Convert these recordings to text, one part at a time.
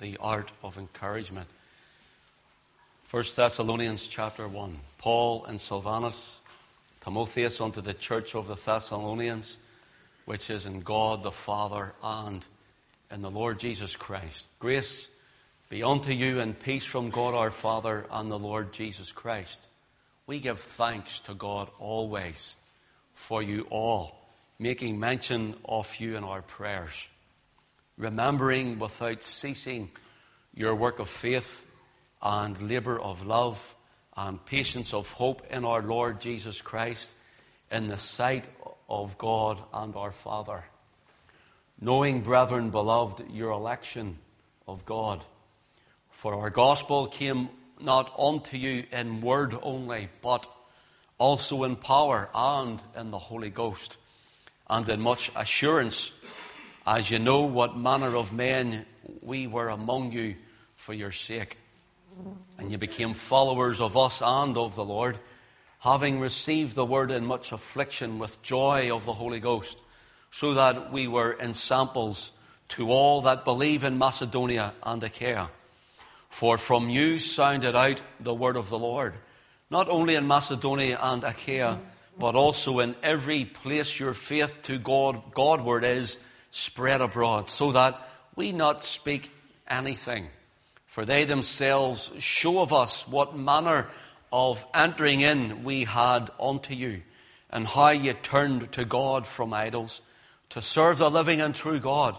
the art of encouragement. 1 Thessalonians chapter 1. Paul and Silvanus, Timotheus unto the church of the Thessalonians, which is in God the Father and in the Lord Jesus Christ. Grace be unto you and peace from God our Father and the Lord Jesus Christ. We give thanks to God always for you all, making mention of you in our prayers, remembering without ceasing your work of faith and labour of love and patience of hope in our Lord Jesus Christ in the sight of God and our Father. Knowing, brethren, beloved, your election of God. For our gospel came not unto you in word only, but also in power and in the Holy Ghost, and in much assurance, as you know what manner of men we were among you for your sake. And you became followers of us and of the Lord, having received the word in much affliction with joy of the Holy Ghost, so that we were ensamples to all that believe in Macedonia and Achaia. For from you sounded out the word of the Lord, not only in Macedonia and Achaia, but also in every place your faith to God, Godward is spread abroad, so that we not speak anything. For they themselves show of us what manner of entering in we had unto you, and how ye turned to God from idols, to serve the living and true God,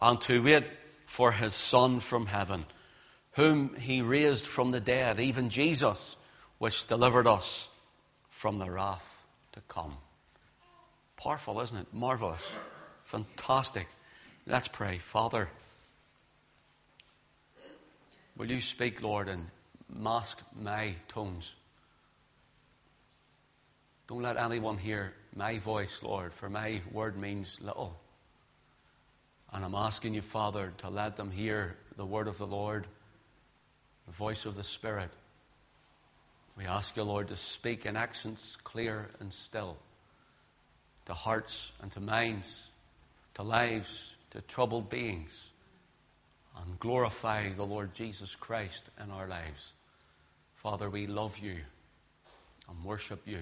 and to wait for his Son from heaven whom he raised from the dead, even Jesus, which delivered us from the wrath to come. Powerful, isn't it? Marvelous. Fantastic. Let's pray. Father, will you speak, Lord, and mask my tones? Don't let anyone hear my voice, Lord, for my word means little. And I'm asking you, Father, to let them hear the word of the Lord the voice of the Spirit. We ask you, Lord, to speak in accents clear and still to hearts and to minds, to lives, to troubled beings, and glorify the Lord Jesus Christ in our lives. Father, we love you and worship you.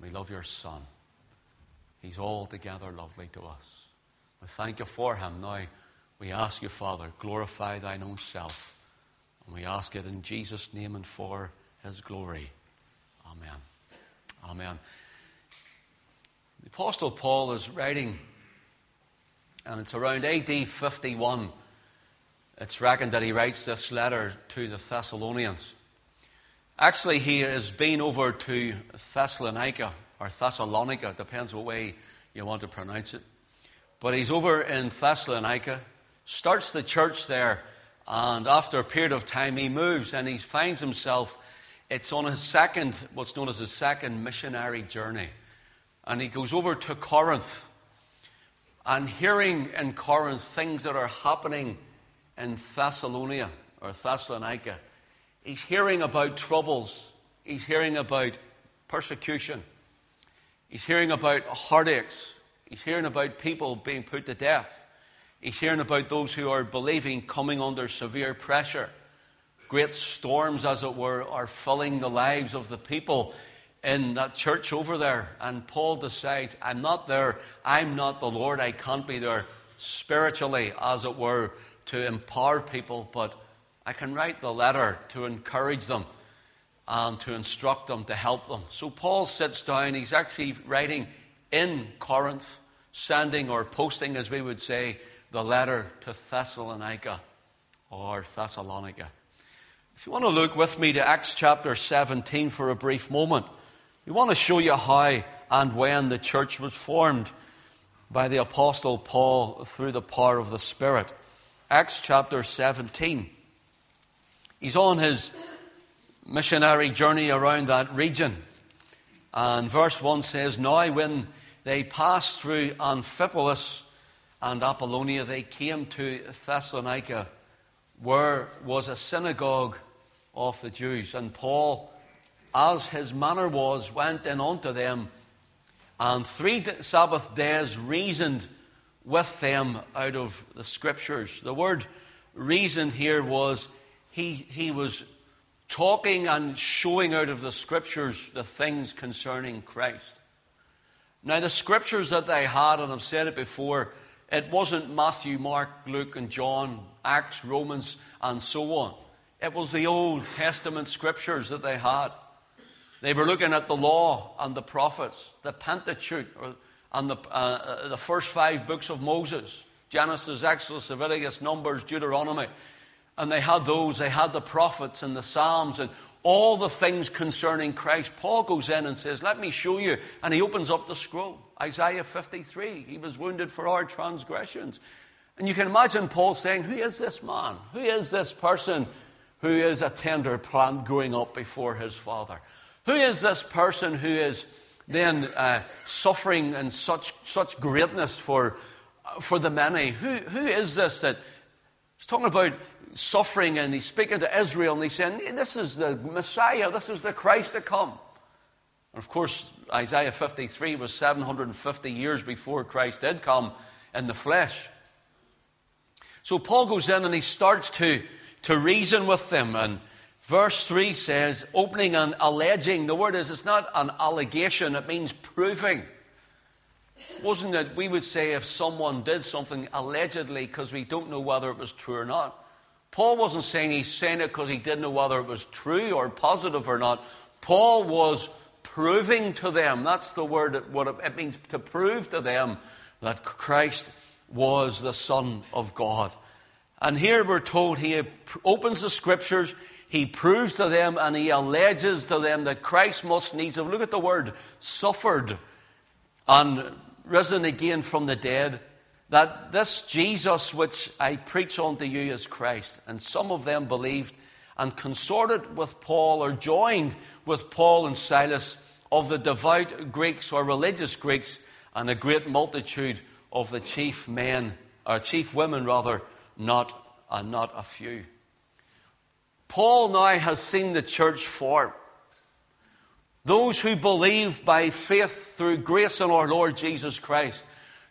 We love your Son. He's altogether lovely to us. We thank you for him. Now, we ask you, Father, glorify thine own self and we ask it in Jesus' name and for his glory. Amen. Amen. The Apostle Paul is writing, and it's around AD 51. It's reckoned that he writes this letter to the Thessalonians. Actually, he has been over to Thessalonica, or Thessalonica, depends what way you want to pronounce it. But he's over in Thessalonica, starts the church there and after a period of time, he moves and he finds himself, it's on his second, what's known as his second missionary journey. And he goes over to Corinth. And hearing in Corinth things that are happening in Thessalonica or Thessalonica, he's hearing about troubles, he's hearing about persecution, he's hearing about heartaches, he's hearing about people being put to death. He's hearing about those who are believing coming under severe pressure. Great storms, as it were, are filling the lives of the people in that church over there. And Paul decides, I'm not there. I'm not the Lord. I can't be there spiritually, as it were, to empower people, but I can write the letter to encourage them and to instruct them, to help them. So Paul sits down. He's actually writing in Corinth, sending or posting, as we would say, the letter to Thessalonica or Thessalonica. If you want to look with me to Acts chapter 17 for a brief moment, we want to show you how and when the church was formed by the Apostle Paul through the power of the Spirit. Acts chapter 17. He's on his missionary journey around that region. And verse 1 says, Now when they passed through Amphipolis and Apollonia, they came to Thessalonica, where was a synagogue of the Jews. And Paul, as his manner was, went in unto them, and three Sabbath days reasoned with them out of the Scriptures. The word reason here was he, he was talking and showing out of the scriptures the things concerning Christ. Now, the scriptures that they had, and I've said it before, it wasn't Matthew, Mark, Luke, and John, Acts, Romans, and so on. It was the Old Testament scriptures that they had. They were looking at the law and the prophets, the Pentateuch, or, and the, uh, uh, the first five books of Moses Genesis, Exodus, Leviticus, Numbers, Deuteronomy. And they had those, they had the prophets and the Psalms and all the things concerning Christ. Paul goes in and says, Let me show you. And he opens up the scroll. Isaiah 53. He was wounded for our transgressions. And you can imagine Paul saying, Who is this man? Who is this person who is a tender plant growing up before his father? Who is this person who is then uh, suffering in such, such greatness for, for the many? Who, who is this that he's talking about suffering and he's speaking to Israel and he's saying, This is the Messiah, this is the Christ to come. And of course, Isaiah 53 was 750 years before Christ did come in the flesh. So Paul goes in and he starts to, to reason with them. And verse 3 says, opening and alleging. The word is, it's not an allegation, it means proving. Wasn't it, we would say, if someone did something allegedly because we don't know whether it was true or not? Paul wasn't saying he's saying it because he didn't know whether it was true or positive or not. Paul was proving to them, that's the word, what it means to prove to them that Christ was the Son of God. And here we're told he opens the scriptures, he proves to them, and he alleges to them that Christ must needs have, look at the word, suffered and risen again from the dead that this Jesus which I preach unto you is Christ. And some of them believed and consorted with Paul or joined with Paul and Silas of the devout Greeks or religious Greeks and a great multitude of the chief men, or chief women rather, not, and not a few. Paul now has seen the church form. Those who believe by faith through grace in our Lord Jesus Christ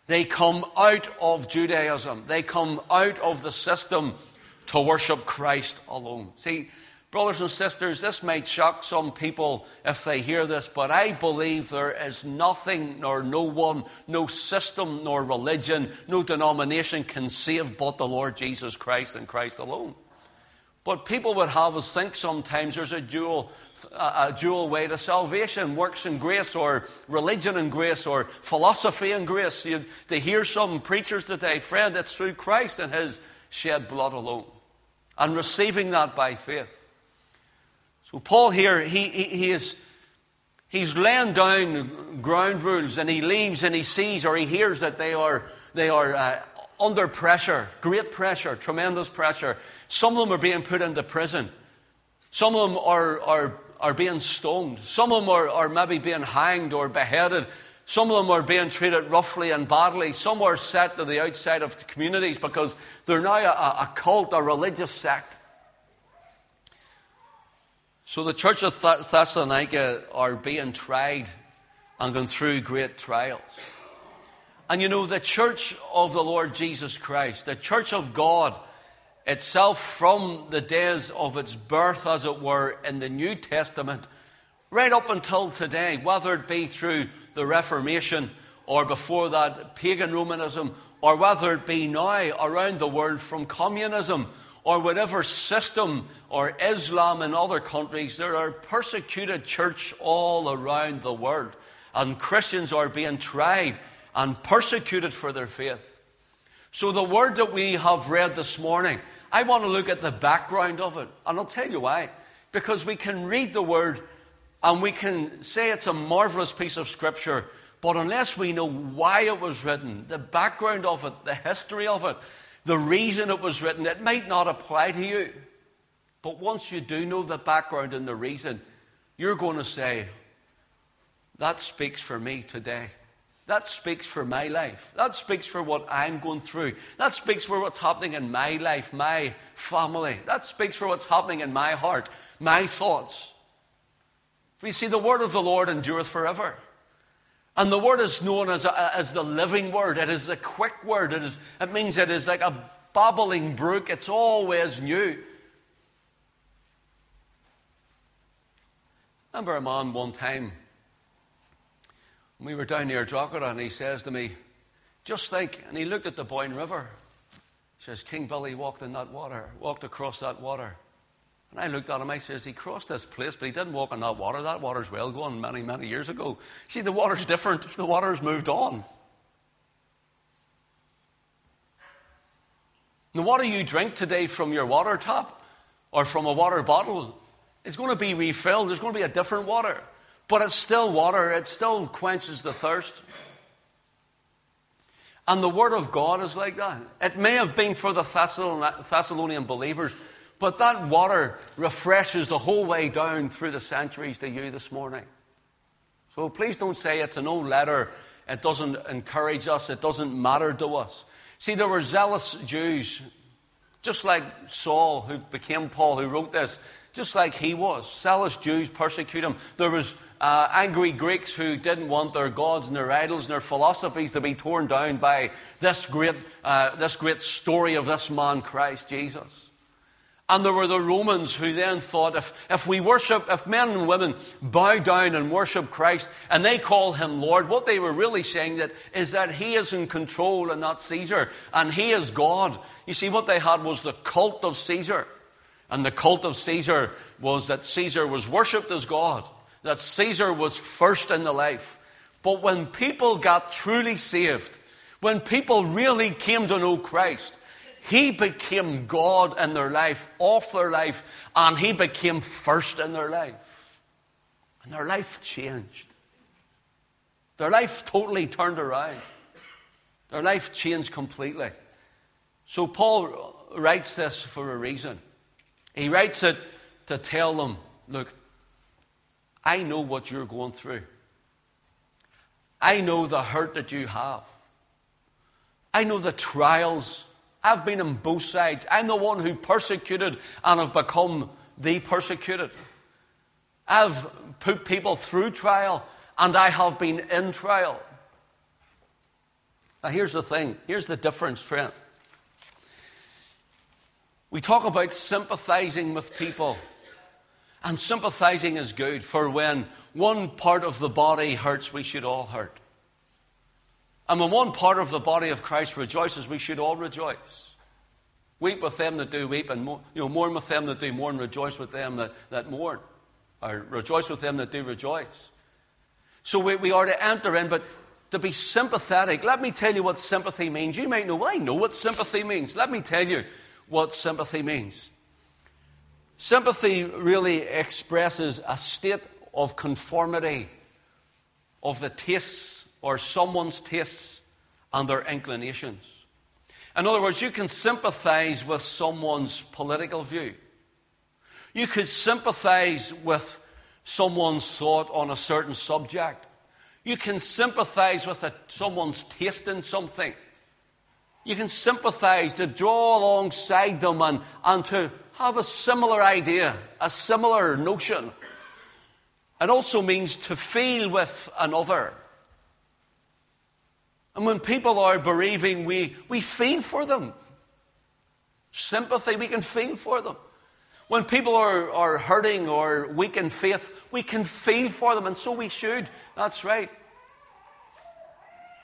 they come out of Judaism. They come out of the system to worship Christ alone. See, brothers and sisters, this might shock some people if they hear this, but I believe there is nothing, nor no one, no system, nor religion, no denomination can save but the Lord Jesus Christ and Christ alone. But people would have us think sometimes there's a dual, a dual way to salvation works and grace, or religion and grace, or philosophy and grace. You, they hear some preachers today, friend, it's through Christ and His shed blood alone. And receiving that by faith. So, Paul here, he, he, he is. He's laying down ground rules and he leaves and he sees or he hears that they are, they are uh, under pressure, great pressure, tremendous pressure. Some of them are being put into prison. Some of them are, are, are being stoned. Some of them are, are maybe being hanged or beheaded. Some of them are being treated roughly and badly. Some are set to the outside of communities because they're now a, a cult, a religious sect. So the church of Thessalonica are being tried and going through great trials. And you know, the church of the Lord Jesus Christ, the church of God itself from the days of its birth, as it were, in the New Testament, right up until today, whether it be through the Reformation or before that, pagan Romanism, or whether it be now around the world from communism or whatever system or Islam in other countries, there are persecuted church all around the world. And Christians are being tried and persecuted for their faith. So, the word that we have read this morning, I want to look at the background of it. And I'll tell you why. Because we can read the word and we can say it's a marvelous piece of scripture, but unless we know why it was written, the background of it, the history of it, the reason it was written, it might not apply to you. But once you do know the background and the reason, you're going to say, that speaks for me today. That speaks for my life. That speaks for what I'm going through. That speaks for what's happening in my life, my family. That speaks for what's happening in my heart, my thoughts. We see the word of the Lord endureth forever. And the word is known as, a, as the living word. It is a quick word. It, is, it means it is like a, babbling brook. It's always new. I remember a man one time, we were down near Drogheda, and he says to me, Just think, and he looked at the Boyne River. He says, King Billy walked in that water, walked across that water. And I looked at him, I says, he crossed this place, but he didn't walk in that water. That water's well gone many, many years ago. See, the water's different. The water's moved on. The water you drink today from your water tap or from a water bottle is going to be refilled. There's going to be a different water. But it's still water, it still quenches the thirst. And the Word of God is like that. It may have been for the Thessalonian believers, but that water refreshes the whole way down through the centuries to you this morning. So please don't say it's an old letter, it doesn't encourage us, it doesn't matter to us. See, there were zealous Jews, just like Saul, who became Paul, who wrote this, just like he was. Zealous Jews persecute him. There was uh, angry Greeks who didn't want their gods and their idols and their philosophies to be torn down by this great, uh, this great story of this man, Christ Jesus. And there were the Romans who then thought if, if we worship, if men and women bow down and worship Christ and they call him Lord, what they were really saying that is that he is in control and not Caesar, and he is God. You see, what they had was the cult of Caesar. And the cult of Caesar was that Caesar was worshipped as God, that Caesar was first in the life. But when people got truly saved, when people really came to know Christ, he became God in their life, off their life, and He became first in their life. And their life changed. Their life totally turned around. Their life changed completely. So Paul writes this for a reason. He writes it to tell them look, I know what you're going through. I know the hurt that you have. I know the trials I've been on both sides. I'm the one who persecuted and have become the persecuted. I've put people through trial and I have been in trial. Now, here's the thing here's the difference, friend. We talk about sympathizing with people, and sympathizing is good, for when one part of the body hurts, we should all hurt. And when one part of the body of Christ rejoices, we should all rejoice. Weep with them that do weep, and you know, mourn with them that do mourn, rejoice with them that, that mourn, or rejoice with them that do rejoice. So we, we are to enter in, but to be sympathetic, let me tell you what sympathy means. You might know, well, I know what sympathy means. Let me tell you what sympathy means. Sympathy really expresses a state of conformity of the tastes or someone's tastes and their inclinations. In other words, you can sympathize with someone's political view. You could sympathize with someone's thought on a certain subject. You can sympathize with a, someone's taste in something. You can sympathize to draw alongside them and, and to have a similar idea, a similar notion. It also means to feel with another. And when people are bereaving, we, we feel for them. Sympathy, we can feel for them. When people are, are hurting or weak in faith, we can feel for them, and so we should. That's right.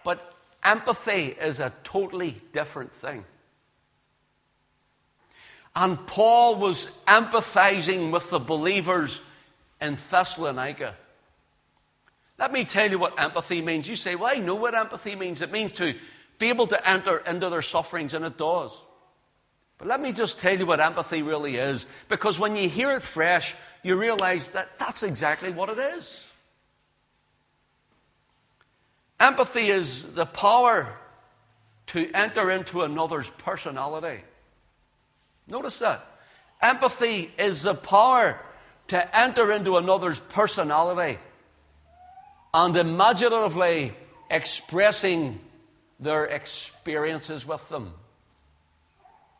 But empathy is a totally different thing. And Paul was empathizing with the believers in Thessalonica. Let me tell you what empathy means. You say, well, I know what empathy means. It means to be able to enter into their sufferings, and it does. But let me just tell you what empathy really is, because when you hear it fresh, you realize that that's exactly what it is. Empathy is the power to enter into another's personality. Notice that. Empathy is the power to enter into another's personality and imaginatively expressing their experiences with them.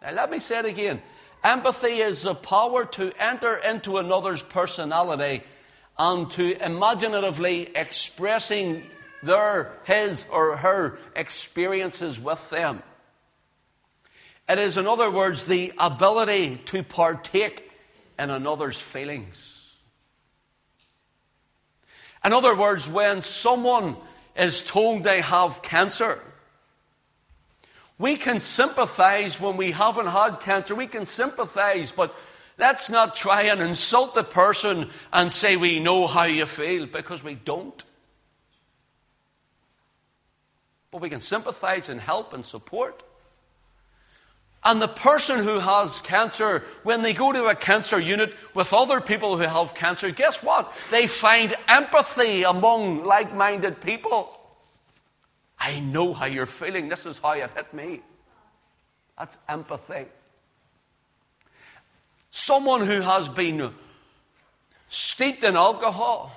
Now, let me say it again. Empathy is the power to enter into another's personality and to imaginatively expressing their, his or her experiences with them. It is, in other words, the ability to partake in another's feelings. In other words, when someone is told they have cancer, we can sympathize when we haven't had cancer. We can sympathize, but let's not try and insult the person and say we know how you feel because we don't. But we can sympathize and help and support. And the person who has cancer, when they go to a cancer unit with other people who have cancer, guess what? They find empathy among like minded people. I know how you're feeling. This is how it hit me. That's empathy. Someone who has been steeped in alcohol,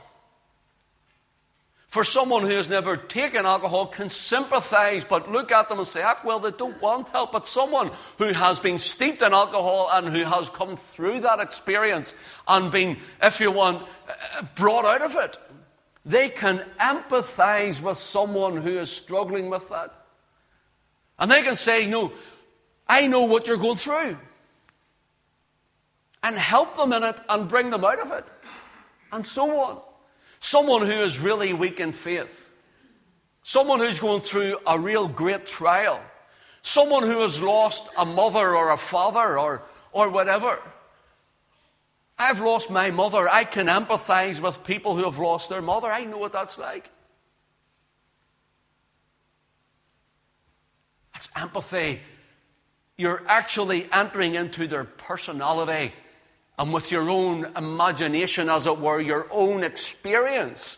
for someone who has never taken alcohol, can sympathize but look at them and say, ah, well, they don't want help. But someone who has been steeped in alcohol and who has come through that experience and been, if you want, brought out of it, they can empathize with someone who is struggling with that. And they can say, No, I know what you're going through. And help them in it and bring them out of it. And so on. Someone who is really weak in faith. Someone who's going through a real great trial. Someone who has lost a mother or a father or, or whatever. I've lost my mother. I can empathize with people who have lost their mother. I know what that's like. That's empathy. You're actually entering into their personality and with your own imagination, as it were, your own experience.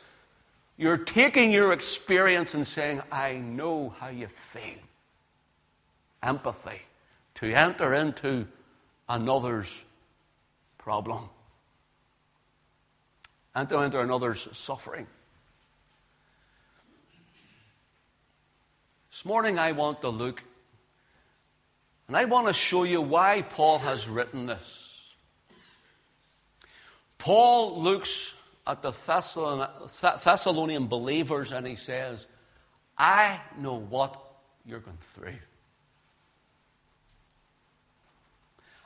You're taking your experience and saying, I know how you feel. Empathy. To enter into another's problem and to enter another's suffering. This morning I want to look and I want to show you why Paul has written this. Paul looks at the Thessalonian believers and he says, I know what you're going through.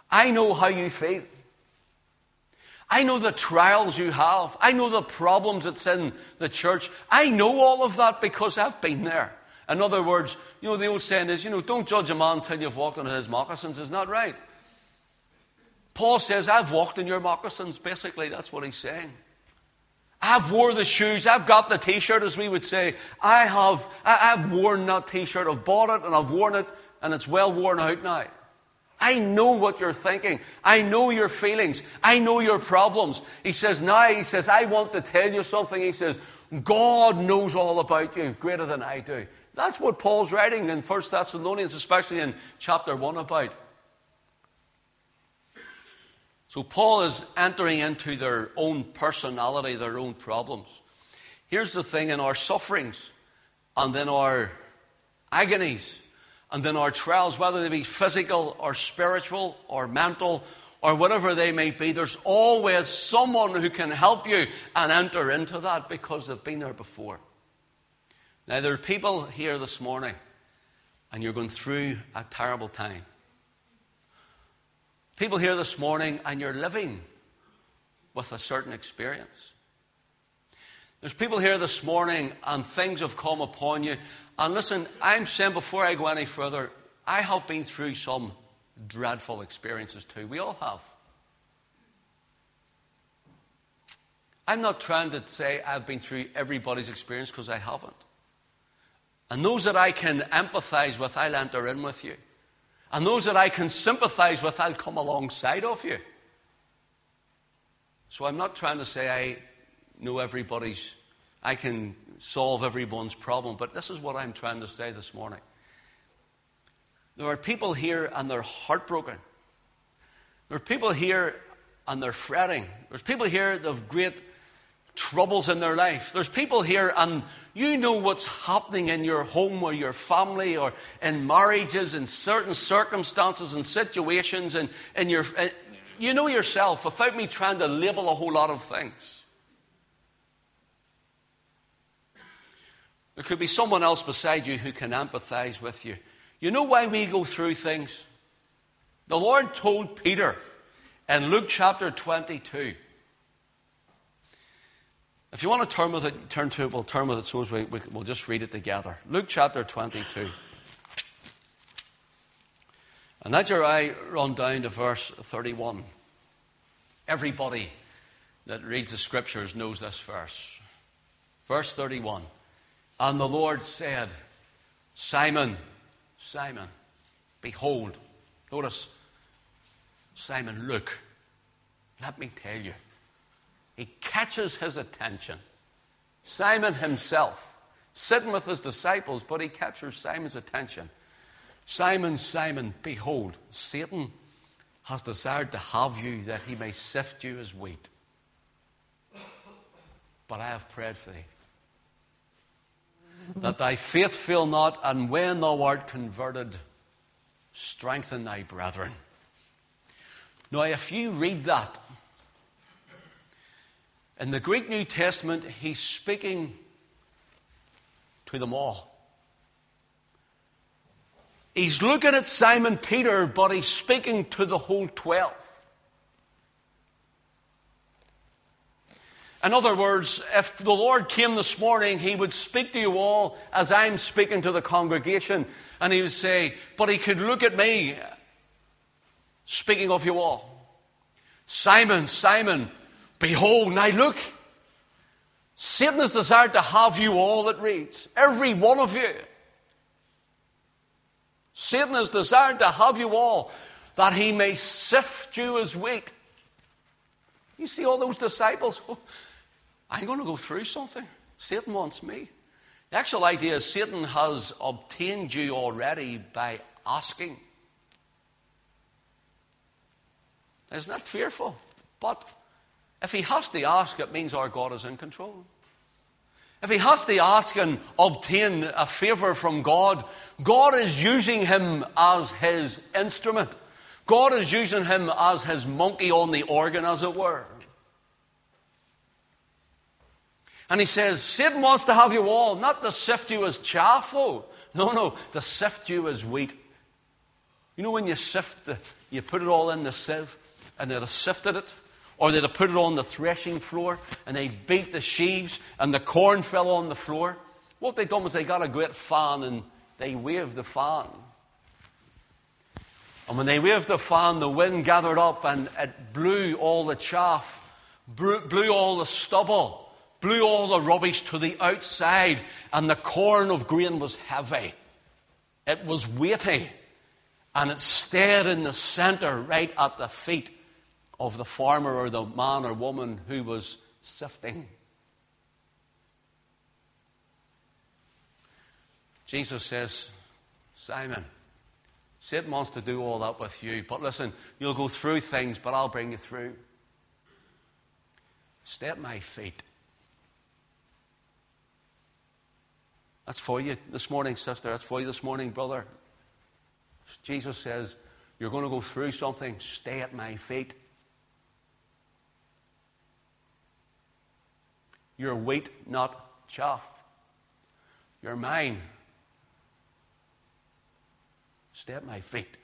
I know how you feel. I know the trials you have. I know the problems that's in the church. I know all of that because I've been there. In other words, you know, the old saying is, you know, don't judge a man till you've walked on his moccasins. Isn't that right? Paul says, I've walked in your moccasins. Basically, that's what he's saying. I've wore the shoes. I've got the t-shirt, as we would say. I have, I, have worn that t-shirt. I've bought it and I've worn it and it's well worn out now. I know what you're thinking. I know your feelings. I know your problems. He says, now, he says, I want to tell you something. He says, God knows all about you greater than I do. That's what Paul's writing in 1 Thessalonians, especially in chapter 1 about. So Paul is entering into their own personality, their own problems. Here's the thing in our sufferings and in our agonies, and then our trials, whether they be physical or spiritual or mental or whatever they may be, there's always someone who can help you and enter into that because they've been there before. Now, there are people here this morning, and you're going through a terrible time. People here this morning, and you're living with a certain experience. There's people here this morning, and things have come upon you, and listen, I'm saying before I go any further, I have been through some dreadful experiences too. We all have. I'm not trying to say I've been through everybody's experience because I haven't. And those that I can empathize with, I'll enter in with you. And those that I can sympathize with, I'll come alongside of you. So I'm not trying to say I know everybody's, I can solve everyone's problem. But this is what I'm trying to say this morning. There are people here and they're heartbroken. There are people here and they're fretting. There's people here that have great troubles in their life. There's people here and you know what's happening in your home or your family or in marriages in certain circumstances and situations and in your you know yourself without me trying to label a whole lot of things. There could be someone else beside you who can empathize with you. You know why we go through things? The Lord told Peter in Luke chapter 22. If you want to turn with it, turn to it. We'll turn with it so we, we, we'll just read it together. Luke chapter 22. And as your eye run down to verse 31. Everybody that reads the scriptures knows this verse. Verse 31. And the Lord said, Simon, Simon, behold. Notice, Simon, look. Let me tell you. He catches his attention. Simon himself, sitting with his disciples, but he captures Simon's attention. Simon, Simon, behold, Satan has desired to have you that he may sift you as wheat. But I have prayed for thee, that thy faith fail not, and when thou art converted, strengthen thy brethren. Now, if you read that, in the Greek New Testament, he's speaking to them all. He's looking at Simon Peter, but he's speaking to the whole twelve. In other words, if the Lord came this morning, He would speak to you all as I'm speaking to the congregation, and He would say, But He could look at me, speaking of you all. Simon, Simon, Behold, now look. Satan has desired to have you all, it reads. Every one of you. Satan has desired to have you all, that he may sift you as wheat. You see all those disciples? Oh, I'm going to go through something. Satan wants me. The actual idea is Satan has obtained you already by asking. Isn't that fearful? But if he has to ask, it means our God is in control. If he has to ask and obtain a favor from God, God is using him as his instrument. God is using him as his monkey on the organ, as it were. And he says, Satan wants to have you all, not to sift you as chaff, though. No, no, to sift you as wheat. You know when you sift, the, you put it all in the sieve, and they'd have sifted it, or they'd have put it on the threshing floor and they beat the sheaves and the corn fell on the floor. What they done was they got a great fan and they waved the fan. And when they waved the fan, the wind gathered up and it blew all the chaff, blew all the stubble, blew all the rubbish to the outside, and the corn of grain was heavy. It was weighty, and it stayed in the center right at the feet of the farmer or the man or woman who was sifting. Jesus says, Simon, Satan wants to do all that with you, but listen, you'll go through things, but I'll bring you through. Stay at my feet. That's for you this morning, sister. That's for you this morning, brother. Jesus says, You're going to go through something. Stay at my feet. Your wheat, not chaff. You're mine. Stay at my feet.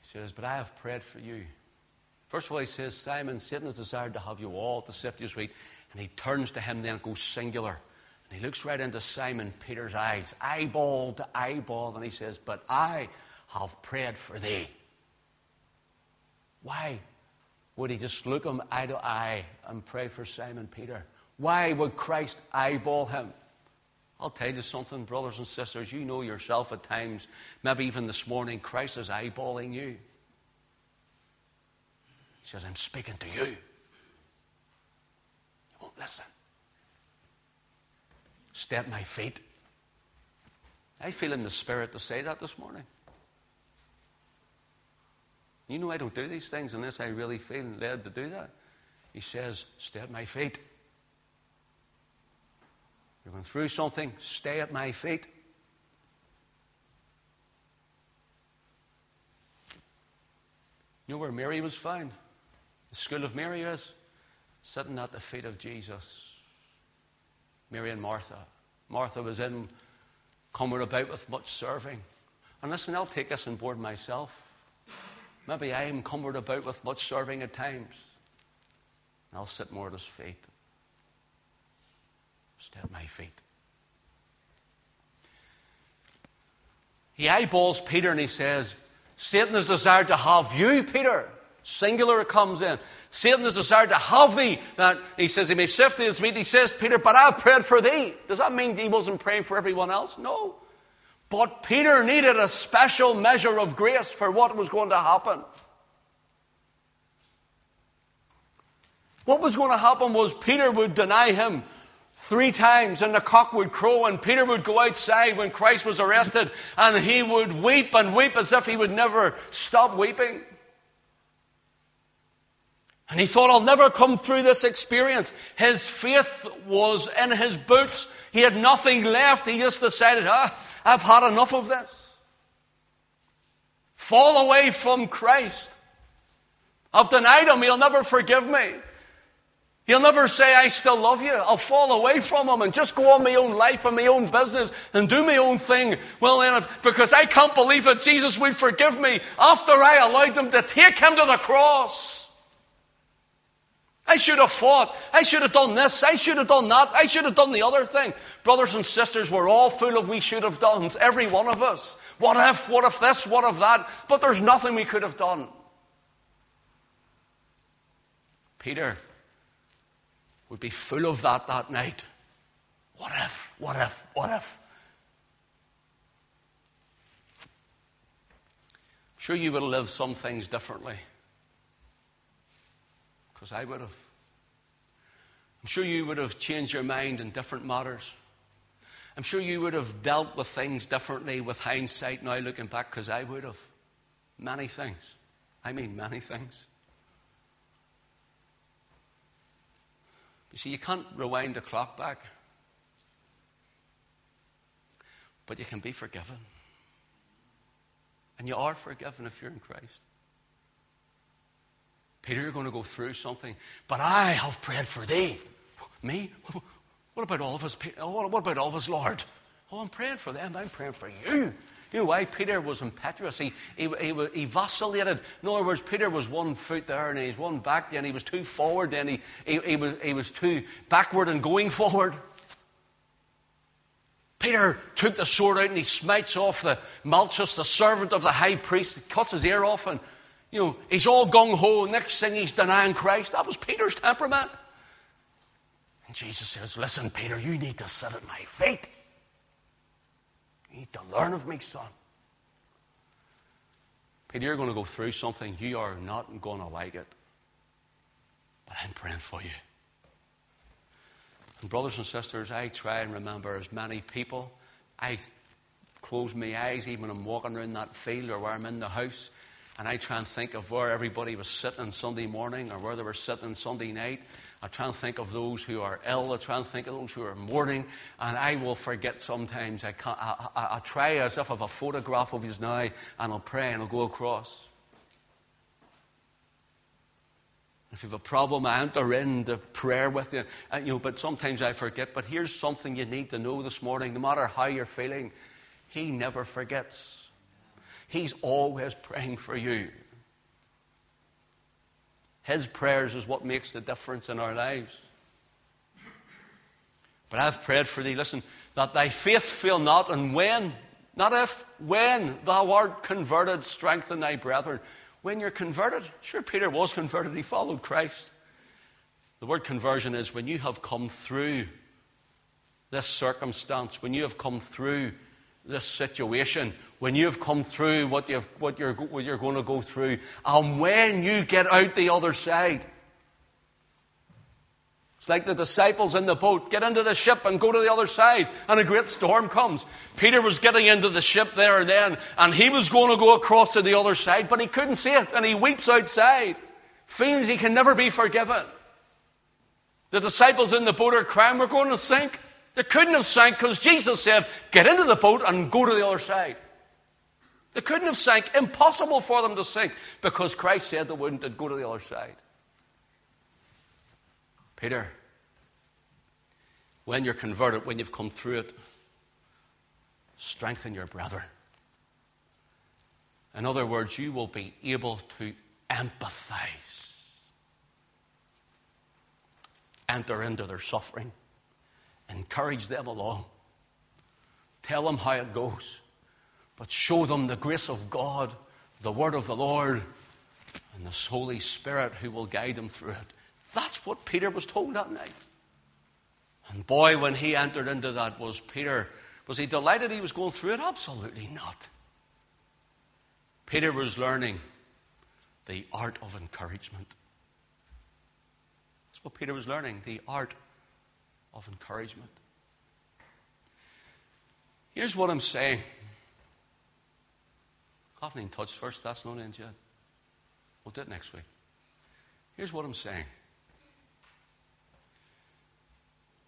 He says, But I have prayed for you. First of all, he says, Simon, Satan has desired to have you all to sift your wheat. And he turns to him, then and goes singular. And he looks right into Simon Peter's eyes, eyeball to eyeball, and he says, But I have prayed for thee. Why? Would he just look him eye to eye and pray for Simon Peter? Why would Christ eyeball him? I'll tell you something, brothers and sisters. You know yourself at times, maybe even this morning, Christ is eyeballing you. He says, I'm speaking to you. You won't listen. Step my feet. I feel in the spirit to say that this morning. You know I don't do these things unless I really feel led to do that. He says, Stay at my feet. You're going through something, stay at my feet. You know where Mary was found? The school of Mary is sitting at the feet of Jesus. Mary and Martha. Martha was in coming about with much serving. And listen, I'll take this on board myself. Maybe I am cumbered about with much serving at times. I'll sit more at his feet. Stay at my feet. He eyeballs Peter and he says, Satan has desired to have you, Peter. Singular comes in. Satan has desired to have thee. That he says he may sift thee as meat. He says, Peter, but I've prayed for thee. Does that mean he wasn't praying for everyone else? No. But Peter needed a special measure of grace for what was going to happen. What was going to happen was Peter would deny him three times and the cock would crow and Peter would go outside when Christ was arrested and he would weep and weep as if he would never stop weeping. And he thought, I'll never come through this experience. His faith was in his boots. He had nothing left. He just decided, ah, I've had enough of this. Fall away from Christ. I've denied him. He'll never forgive me. He'll never say, I still love you. I'll fall away from him and just go on my own life and my own business and do my own thing. Well, then, because I can't believe that Jesus would forgive me after I allowed them to take him to the cross. I should have fought. I should have done this. I should have done that. I should have done the other thing. Brothers and sisters, we're all full of we should have done. Every one of us. What if, what if this, what if that? But there's nothing we could have done. Peter would be full of that that night. What if, what if, what if? Sure, you would have lived some things differently because I would have. I'm sure you would have changed your mind in different matters. I'm sure you would have dealt with things differently with hindsight now looking back because I would have. Many things. I mean, many things. You see, you can't rewind the clock back, but you can be forgiven. And you are forgiven if you're in Christ. Peter, you're going to go through something, but I have prayed for thee. Me? What about all of us? What about all of us, Lord? Oh, I'm praying for them. I'm praying for you. You know why? Peter was impetuous. He, he, he, he, vacillated. In other words, Peter was one foot there and he's one back, then he was too forward, then he, he, he, was, he was too backward and going forward. Peter took the sword out and he smites off the Malchus, the servant of the high priest, He cuts his ear off, and you know, he's all gung ho. Next thing he's denying Christ. That was Peter's temperament. And Jesus says, Listen, Peter, you need to sit at my feet. You need to learn of me, son. Peter, you're going to go through something. You are not going to like it. But I'm praying for you. And, brothers and sisters, I try and remember as many people. I close my eyes even when I'm walking around that field or where I'm in the house. And I try and think of where everybody was sitting on Sunday morning or where they were sitting Sunday night. I try and think of those who are ill. I try and think of those who are mourning. And I will forget sometimes. I, I, I, I try as if I have a photograph of his now and I'll pray and I'll go across. If you have a problem, I enter into prayer with you. Uh, you know, but sometimes I forget. But here's something you need to know this morning. No matter how you're feeling, He never forgets. He's always praying for you. His prayers is what makes the difference in our lives. But I've prayed for thee, listen, that thy faith fail not, and when, not if, when thou art converted, strengthen thy brethren. When you're converted, sure, Peter was converted, he followed Christ. The word conversion is when you have come through this circumstance, when you have come through this situation, when you've come through what, you've, what, you're, what you're going to go through, and when you get out the other side. It's like the disciples in the boat get into the ship and go to the other side, and a great storm comes. Peter was getting into the ship there and then, and he was going to go across to the other side, but he couldn't see it, and he weeps outside, feels he can never be forgiven. The disciples in the boat are crying, We're going to sink. They couldn't have sank because Jesus said, Get into the boat and go to the other side. They couldn't have sank. Impossible for them to sink because Christ said they wouldn't. They'd go to the other side. Peter, when you're converted, when you've come through it, strengthen your brother. In other words, you will be able to empathize, enter into their suffering, encourage them along, tell them how it goes, but show them the grace of God, the word of the Lord, and the Holy Spirit who will guide them through it. That's what Peter was told that night. And boy, when he entered into that, was Peter, was he delighted he was going through it? Absolutely not. Peter was learning the art of encouragement. That's what Peter was learning the art of encouragement. Here's what I'm saying. I haven't even touched First Thessalonians yet. We'll do it next week. Here's what I'm saying.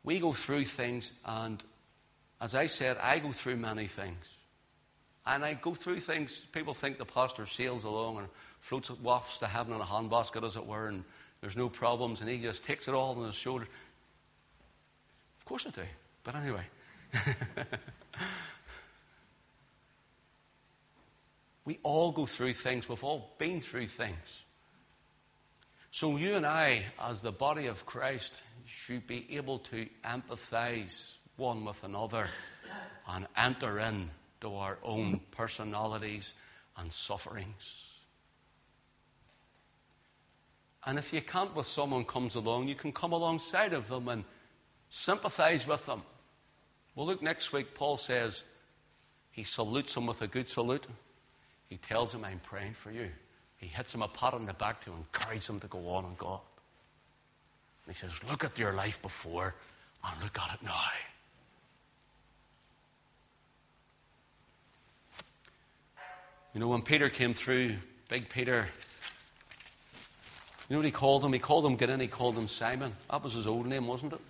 We go through things, and as I said, I go through many things. And I go through things, people think the pastor sails along and floats, wafts to heaven in a handbasket, as it were, and there's no problems, and he just takes it all on his shoulders. Course I do. Eh? But anyway. we all go through things. We've all been through things. So you and I, as the body of Christ, should be able to empathize one with another and enter in to our own personalities and sufferings. And if you can't with someone comes along, you can come alongside of them and sympathize with them. Well, look, next week, Paul says he salutes him with a good salute. He tells him, I'm praying for you. He hits him a pat on the back to encourage him to go on in God. And he says, Look at your life before and look at it now. You know, when Peter came through, big Peter, you know what he called him? He called him, in, he called him Simon. That was his old name, wasn't it?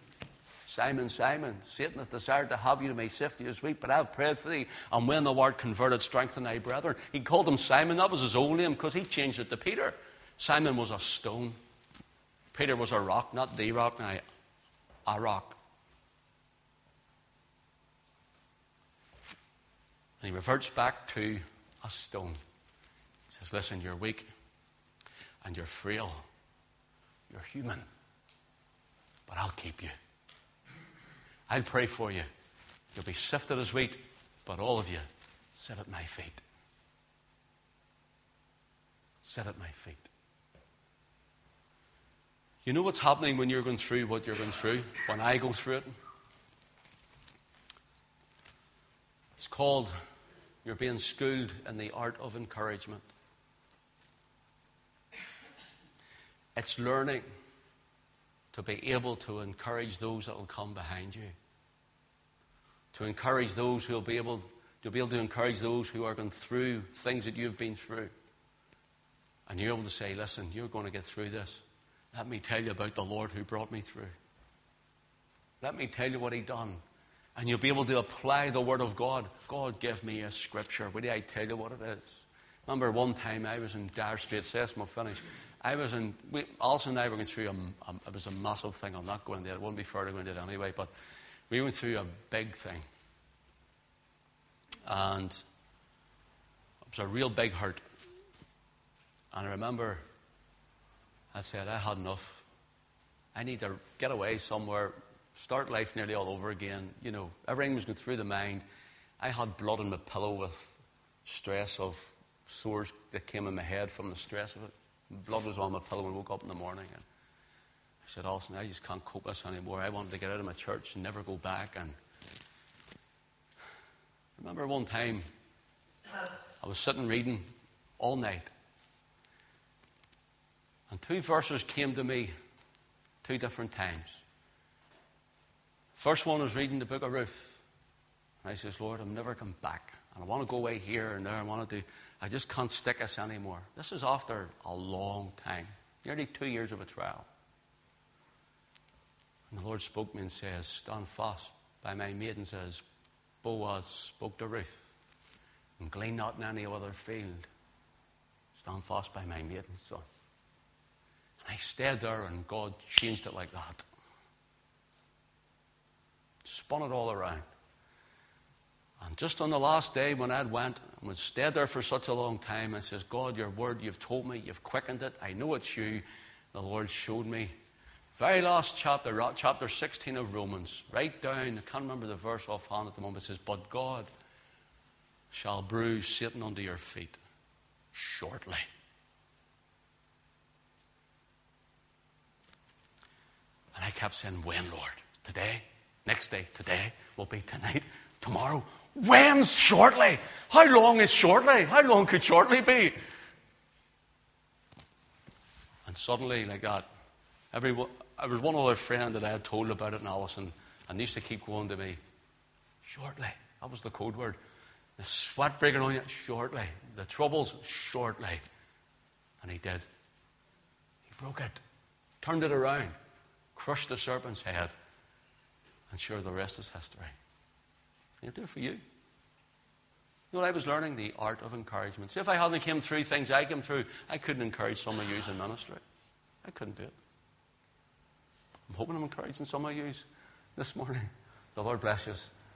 Simon, Simon, Satan has desired to have you to make sift you as wheat, but I have prayed for thee. And when thou art converted, strengthen thy brethren. He called him Simon. That was his old name because he changed it to Peter. Simon was a stone. Peter was a rock, not the rock, now a rock. And he reverts back to a stone. He says, Listen, you're weak and you're frail. You're human. But I'll keep you. I'll pray for you. You'll be sifted as wheat, but all of you sit at my feet. Sit at my feet. You know what's happening when you're going through what you're going through? When I go through it? It's called you're being schooled in the art of encouragement. It's learning to be able to encourage those that will come behind you. To encourage those who will be able to be able to encourage those who are going through things that you've been through. And you're able to say, listen, you're going to get through this. Let me tell you about the Lord who brought me through. Let me tell you what He done. And you'll be able to apply the Word of God. God, give me a scripture. Will I tell you what it is? Remember one time I was in Dire Straits, says my finish. I was in, we, Alison and I were going through, a, a, it was a massive thing. I'm not going there. It wouldn't be fair to go into it anyway, but we went through a big thing. And it was a real big hurt. And I remember I said, I had enough. I need to get away somewhere, start life nearly all over again. You know, everything was going through the mind. I had blood on my pillow with stress of sores that came in my head from the stress of it. Blood was on my pillow when I woke up in the morning. And I said, Alison, I just can't cope with this anymore. I wanted to get out of my church and never go back. And I remember one time I was sitting reading all night. And two verses came to me two different times. First one was reading the book of Ruth. And I says, Lord, I'm never come back. And I want to go away here and there. I want to do, I just can't stick this anymore. This is after a long time, nearly two years of a trial. And the Lord spoke to me and says, Stand fast by my maidens as Boaz spoke to Ruth. And glean not in any other field. Stand fast by my maidens, son. I stayed there and God changed it like that. Spun it all around. And just on the last day when I'd went and was stayed there for such a long time, I says, God, your word, you've told me, you've quickened it. I know it's you. The Lord showed me. Very last chapter, chapter 16 of Romans, right down, I can't remember the verse offhand at the moment, it says, But God shall bruise Satan under your feet shortly. And I kept saying, When, Lord? Today? Next day? Today? Will be tonight? Tomorrow? When? Shortly? How long is shortly? How long could shortly be? And suddenly, like that, everyone, there was one other friend that I had told about it, Alison, and used to keep going to me, shortly. That was the code word. The sweat breaking on you, shortly. The troubles, shortly. And he did. He broke it, turned it around, crushed the serpent's head, and sure, the rest is history. He'll do it for you. You know I was learning? The art of encouragement. See, if I hadn't came through things I came through, I couldn't encourage some of you in ministry. I couldn't do it. I'm hoping I'm encouraging some of you this morning. The Lord bless you.